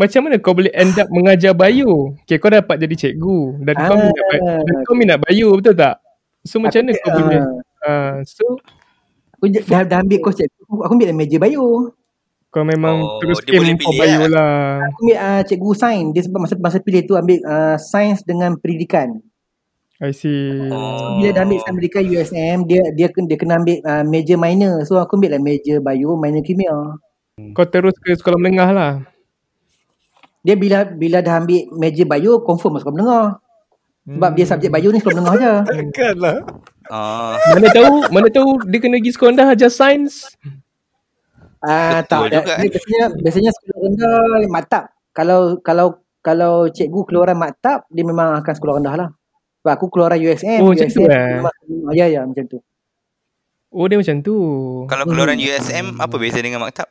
macam mana kau boleh end up mengajar bio? Okay, kau dapat jadi cikgu dan kau Ah. minat bio, dan kau minat bio betul tak? So macam mana kau Ah, boleh uh, so Aku j- dah, dah ambil course cikgu. Aku, ambil meja bio. kau memang Oh, terus aim for pilih bio lah. lah. Aku ambil uh, cikgu sains. Dia sebab masa masa pilih tu ambil uh, sains dengan pendidikan. I see. Oh. Bila dah ambil sains pendidikan USM, dia dia kena dia kena ambil uh, major minor. So aku ambil lah major bio, minor kimia. Kau terus ke sekolah menengah lah. Dia bila bila dah ambil major bio, confirm masuk sekolah menengah. Sebab dia subjek bio ni sekolah menengah je. kan lah. Ah, Mana tahu, mana tahu dia kena pergi sekolah rendah ajar sains. Ah tak Betul ada. juga, Dia biasanya biasanya sekolah rendah maktab. Kalau kalau kalau cikgu keluaran maktab, dia memang akan sekolah rendah lah. Sebab aku keluaran USM. Oh, macam tu USM eh? ya ya macam tu. Oh dia macam tu. kalau keluaran USM, apa beza dengan maktab?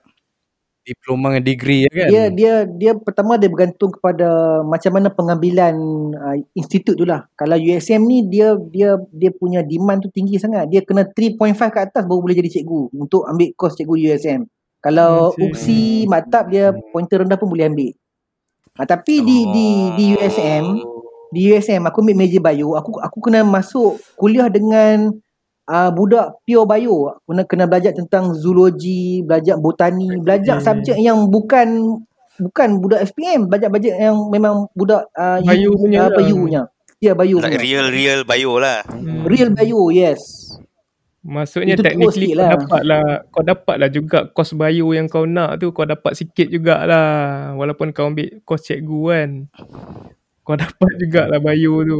Diploma dengan degree ya kan. Dia dia dia pertama dia bergantung kepada macam mana pengambilan uh, institut tu lah. Kalau USM ni dia dia dia punya demand tu tinggi sangat. Dia kena 3.5 ke atas baru boleh jadi cikgu untuk ambil course cikgu USM. Kalau Hmm, UPSI maktab dia pointer rendah pun boleh ambil. Ha, tapi di di di USM di USM aku ambil major bio, aku aku kena masuk kuliah dengan uh, budak pure bio. Kena kena belajar tentang zoologi, belajar botani, Hmm. belajar subjek yang bukan bukan budak SPM, belajar-belajar yang memang budak uh, Bio punya apa lah. U nya. Ya bio Like punya. real real bio lah. Hmm. Real bio, yes. Maksudnya Itu technically kau lah. dapat lah Kau dapat lah juga Kos bio yang kau nak tu Kau dapat sikit jugalah Walaupun kau ambil kos cikgu kan Kau <laughs> dapat jugalah bio tu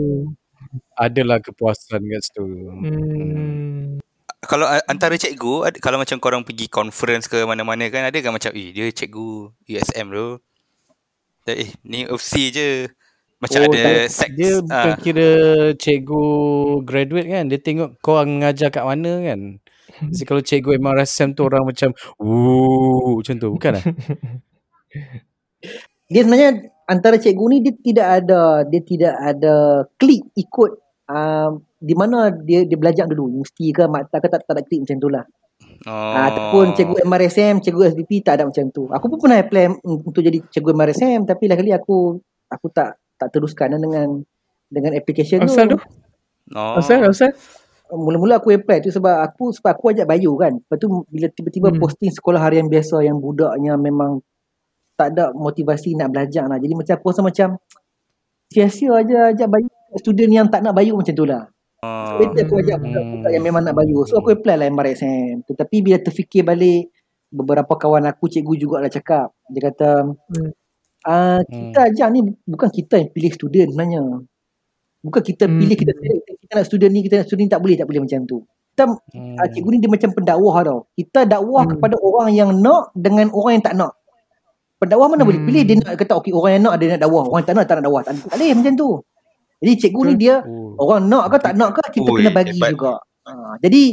Adalah kepuasan kat situ. hmm. Kalau antara cikgu, kalau macam korang pergi conference ke mana-mana kan, ada kan macam, eh dia cikgu USM tu. Eh, ni UFC je. Macam Oh, ada tak- sex. Dia ah. bukan kira cikgu graduate kan. Dia tengok kau mengajar kat mana kan. <laughs> Jadi kalau cikgu MRSM tu orang macam Wuh Macam tu Bukan lah Dia sebenarnya antara cikgu ni dia tidak ada dia tidak ada klik ikut uh, di mana dia dia belajar dulu universiti ke maktab ke tak, tak ada klik macam tu lah. Oh. Oh. ataupun cikgu MRSM, cikgu SDP tak ada macam tu. Aku pun pernah apply untuk jadi cikgu MRSM tapi lah kali aku aku tak tak teruskan dengan dengan application Asal tu? Oh. Asal? Asal? Mula-mula aku apply tu sebab aku sebab aku ajak Bayu kan. Lepas tu bila tiba-tiba hmm. posting sekolah harian biasa yang budaknya memang tak ada motivasi nak belajar lah. Jadi macam aku rasa macam sia-sia aja ajak Bayu student yang tak nak Bayu macam tu lah. Oh. Better aku ajak budak-budak yang memang nak Bayu. So aku apply lah MRSM. Tetapi bila terfikir balik beberapa kawan aku cikgu jugalah cakap. Dia kata Hmm. ah kita ajar ni bukan kita yang pilih student sebenarnya. Bukan kita Hmm. pilih kita pilih kita nak student ni kita nak student ni tak boleh tak boleh macam tu. kita Hmm. hmm. cikgu ni dia macam pendakwah tau. Kita dakwah Hmm. hmm. kepada orang yang nak dengan orang yang tak nak. Pendakwah mana hmm. boleh pilih dia nak kata okey orang yang nak dia nak dakwah, orang yang tak nak tak nak dakwah. Tak, tak boleh macam tu. Jadi cikgu ni dia Oh. orang nak ke tak nak ke kita Ui, kena bagi hebat. juga. Ha, jadi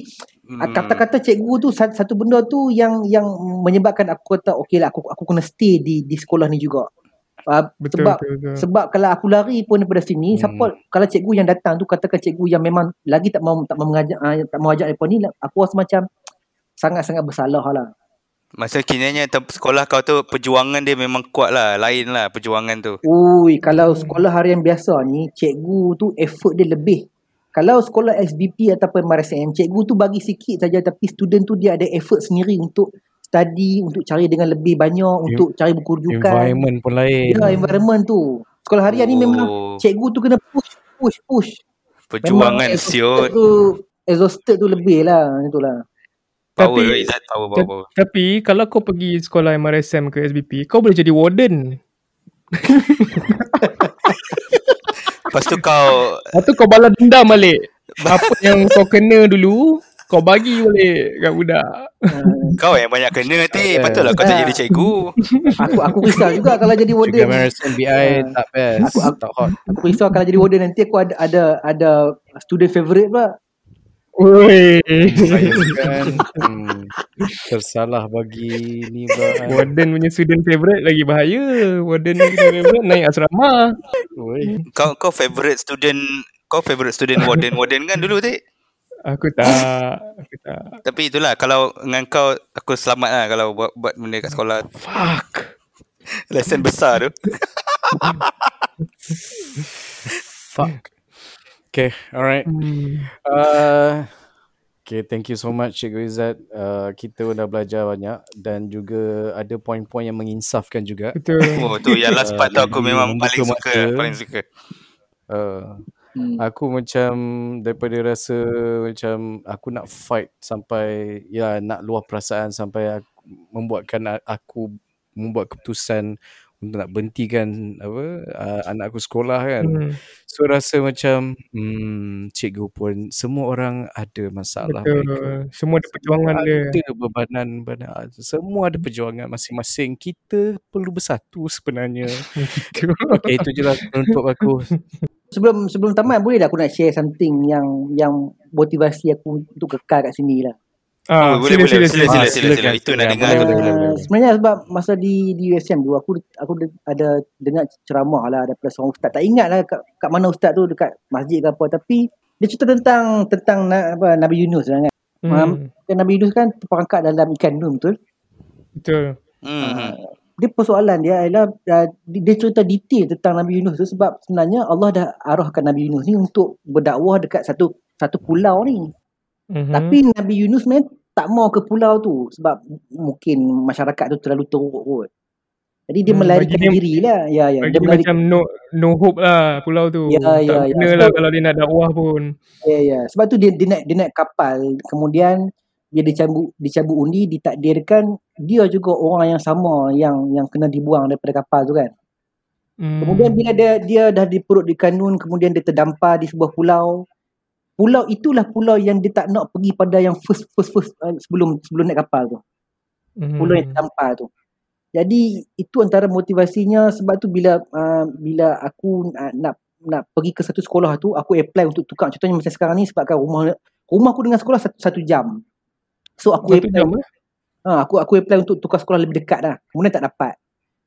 Hmm. hmm. kata-kata cikgu tu sat- satu benda tu yang yang menyebabkan aku kata okey lah aku aku kena stay di di sekolah ni juga. Uh, Betul, sebab betul, betul. sebab kalau aku lari pun daripada sini Hmm. siapa kalau cikgu yang datang tu katakan cikgu yang memang lagi tak mau tak mau mengajar uh, tak mau ajar depa ni aku rasa macam sangat-sangat bersalah lah. Masa kiranya tem- sekolah kau tu perjuangan dia memang kuat lah. Lain lah perjuangan tu. Ui, kalau sekolah harian biasa ni, cikgu tu effort dia lebih. Kalau sekolah SBP ataupun MRSM, cikgu tu bagi sikit saja tapi student tu dia ada effort sendiri untuk study, untuk cari dengan lebih banyak, untuk cari buku rujukan. Environment pun lain. Ya, environment tu. Sekolah harian ni memang Oh, cikgu tu kena push, push, push. perjuangan Memang siot. exhausted tu, exhausted tu lebih lah. Itulah. Power Tapi- Izzat, power, power, power. Tapi kalau kau pergi sekolah MRSM ke SBP, kau boleh jadi warden. <laughs> Lepas tu kau Lepas tu kau balas dendam balik. <laughs> Apa yang kau kena dulu, kau bagi balik kat budak. kau yang banyak kena nanti. Patutlah kau tak jadi cikgu. <laughs> Aku aku risau juga kalau jadi warden. American BI tak best. Aku- aku- tak hot. Aku risau kalau jadi warden nanti aku ada ada ada student favourite pula. Kan hmm, tersalah bagi ni pula. Warden punya student favourite lagi bahaya. Warden punya favourite naik asrama. Kau kau favorite student kau favorite student warden warden kan dulu tu. Aku tak. Aku tak. Tapi itulah kalau dengan kau aku selamat lah kalau buat buat benda kat sekolah. Fuck. Lesson besar tu. Fuck. Okay, alright. Hmm. Uh, okay, thank you so much Cikgu Izzat. Uh, kita dah belajar banyak dan juga ada poin-poin yang menginsafkan juga. Betul. <laughs> Oh tu yang last part tu aku memang paling suka, mata. paling suka. Uh, Hmm. aku macam daripada rasa macam aku nak fight sampai ya nak luah perasaan sampai aku, membuatkan aku membuat keputusan untuk nak berhentikan apa uh, anak aku sekolah kan. Hmm. So rasa macam hmm, cikgu pun semua orang ada masalah Betul. mereka. Semua ada perjuangan dia. Ada bebanan, bebanan. Semua ada perjuangan masing-masing. Kita perlu bersatu sebenarnya. <laughs> Okay, itu je lah untuk aku. Sebelum sebelum tamat boleh tak aku nak share something yang yang motivasi aku untuk kekal kat sini lah. Ah, Oh, boleh, boleh. Sila, Ah, sila, sila, sila. silakan, Itu nak silakan. dengar. Boleh, boleh, boleh, boleh. sebenarnya sebab masa di di USM dulu aku aku ada dengar ceramah lah daripada seorang ustaz. Tak ingat lah kat, kat mana ustaz tu dekat masjid ke apa tapi dia cerita tentang tentang apa Nabi Yunus lah kan. Hmm. Nabi Yunus kan terperangkap dalam ikan tu betul? Betul. Hmm. hmm. dia persoalan dia adalah uh, dia dia cerita detail tentang Nabi Yunus tu sebab sebenarnya Allah dah arahkan Nabi Yunus ni untuk berdakwah dekat satu satu pulau ni. Mhm. Tapi Nabi Yunus sebenarnya tak mau ke pulau tu sebab mungkin masyarakat tu terlalu teruk kot. Jadi dia Hmm, melarikan dia- diri lah. Ya ya Bagi dia melarikan macam no no hope lah pulau tu. Ya, tak ya, ya. guna So- lah kalau dia nak dakwah pun. ya ya. Sebab tu dia dia naik dia naik kapal kemudian dia dicabut dicabut undi ditakdirkan dia juga orang yang sama yang yang kena dibuang daripada kapal tu kan. Hmm. Kemudian bila dia dia dah diperut di kanun kemudian dia terdampar di sebuah pulau. Pulau itulah pulau yang dia tak nak pergi pada yang first first first uh, sebelum sebelum naik kapal tu. Mhm. Pulau yang terdampar tu. Jadi itu antara motivasinya sebab tu bila uh, bila aku uh, nak nak pergi ke satu sekolah tu aku apply untuk tukar contohnya macam sekarang ni sebabkan rumah rumah aku dengan sekolah satu, satu jam. So aku Satu apply jam eh? Ha, aku aku apply untuk tukar sekolah lebih dekat dah. Kemudian tak dapat.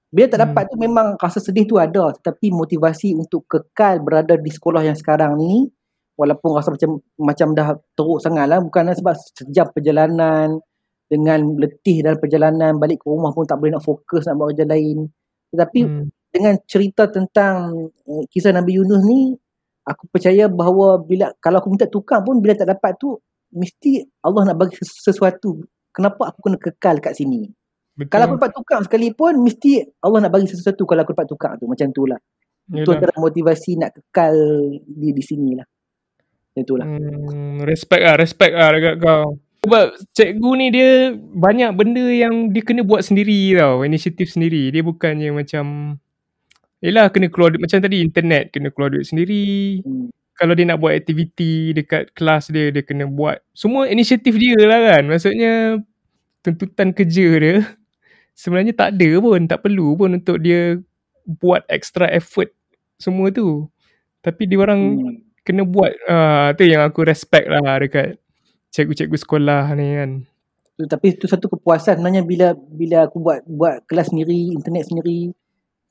Bila tak dapat tu memang rasa sedih tu ada tetapi motivasi untuk kekal berada di sekolah yang sekarang ni walaupun rasa macam macam dah teruk sangat lah bukan sebab sejam perjalanan dengan letih dalam perjalanan balik ke rumah pun tak boleh nak fokus nak buat kerja lain. Tetapi Hmm. dengan cerita tentang eh, kisah Nabi Yunus ni aku percaya bahawa bila kalau aku minta tukar pun bila tak dapat tu mesti Allah nak bagi sesu- sesuatu kenapa aku kena kekal kat sini Betul. kalau aku dapat tukar sekalipun mesti Allah nak bagi sesuatu kalau aku dapat tukar tu macam tu lah itu antara motivasi nak kekal di di sini lah itulah Hmm, respect lah, respect lah dekat kau. Sebab cikgu ni dia banyak benda yang dia kena buat sendiri tau, inisiatif sendiri. Dia bukannya macam Yelah kena keluar duit, macam tadi internet kena keluar duit sendiri. hmm. kalau dia nak buat aktiviti dekat kelas dia dia kena buat semua inisiatif dia lah kan maksudnya tuntutan kerja dia <laughs> sebenarnya tak ada pun tak perlu pun untuk dia buat extra effort semua tu tapi dia orang Hmm. Kena buat ah tu yang aku respect lah dekat cikgu-cikgu sekolah ni kan tapi tu satu kepuasan sebenarnya bila bila aku buat buat kelas sendiri, internet sendiri.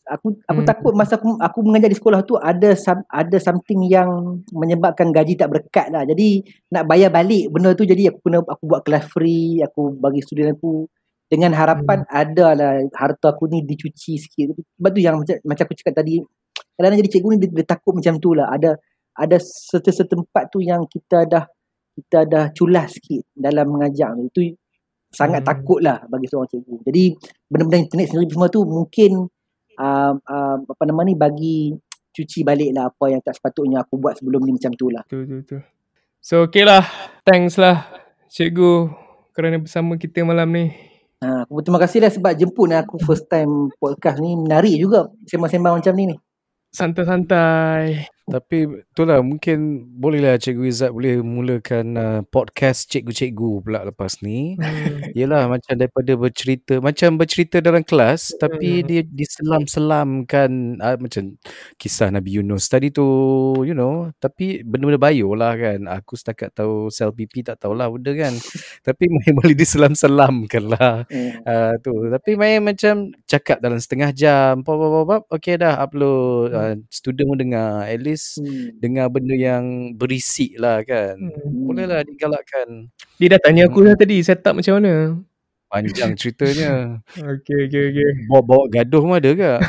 Aku aku Hmm. takut masa aku aku mengajar di sekolah tu ada some, ada something yang menyebabkan gaji tak berkat lah. Jadi nak bayar balik benda tu jadi aku kena aku buat kelas free, aku bagi student aku dengan harapan Hmm. ada lah harta aku ni dicuci sikit. Sebab tu yang macam, macam aku cakap tadi kadang-kadang jadi cikgu ni dia, dia takut macam tu lah. Ada ada serta-serta tempat tu yang kita dah kita dah culas sikit dalam mengajar tu. Itu sangat Hmm. takut lah bagi seorang cikgu. Jadi benda-benda internet sendiri semua tu mungkin uh, uh, apa nama ni bagi cuci balik lah apa yang tak sepatutnya aku buat sebelum ni macam tu lah. tu tu tu so okay lah thanks lah cikgu kerana bersama kita malam ni Ha, aku terima kasih lah sebab jemput aku first time podcast ni. Menarik juga sembang-sembang macam ni ni. santai-santai Tapi itulah mungkin bolehlah Cikgu Izzat boleh mulakan uh, podcast cikgu-cikgu pula lepas ni. hmm. Yelah macam daripada bercerita macam bercerita dalam kelas tapi Hmm. dia diselam-selamkan uh, macam kisah Nabi Yunus. Tadi tu you know tapi benda-benda bayo lah kan. Aku setakat tahu sel pipi tak tahulah benda kan. <laughs> Tapi main boleh diselam-selamkan lah. Hmm. uh, tu. Tapi main macam cakap dalam setengah jam. Pop pop pop, pop. Okay dah upload. Uh, student pun dengar. At least Hmm. dengar benda yang berisik lah kan Hmm. bolehlah digalakkan dia dah tanya aku dah tadi setup macam mana panjang ceritanya <laughs> okay okay okay bawa-bawa gaduh pun ada ke <laughs>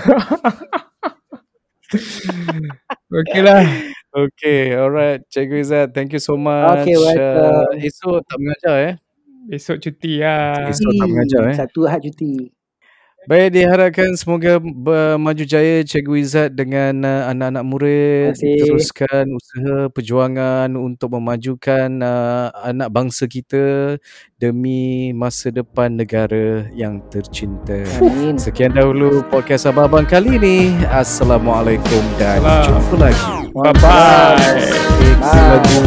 okay lah Okay, alright. Cikgu Izzat, thank you so much. Okay, welcome. Uh, esok tak mengajar eh? besok cuti lah Esok tak mengajar eh? Satu Ahad cuti. Baik, diharapkan semoga bermaju jaya Cikgu Izzat dengan uh, anak-anak murid. Teruskan usaha perjuangan untuk memajukan uh, anak bangsa kita demi masa depan negara yang tercinta. Amin. Sekian dahulu podcast Abang-Abang kali ini. Assalamualaikum dan Salam. jumpa lagi. bye bye Okay, Bye. lagu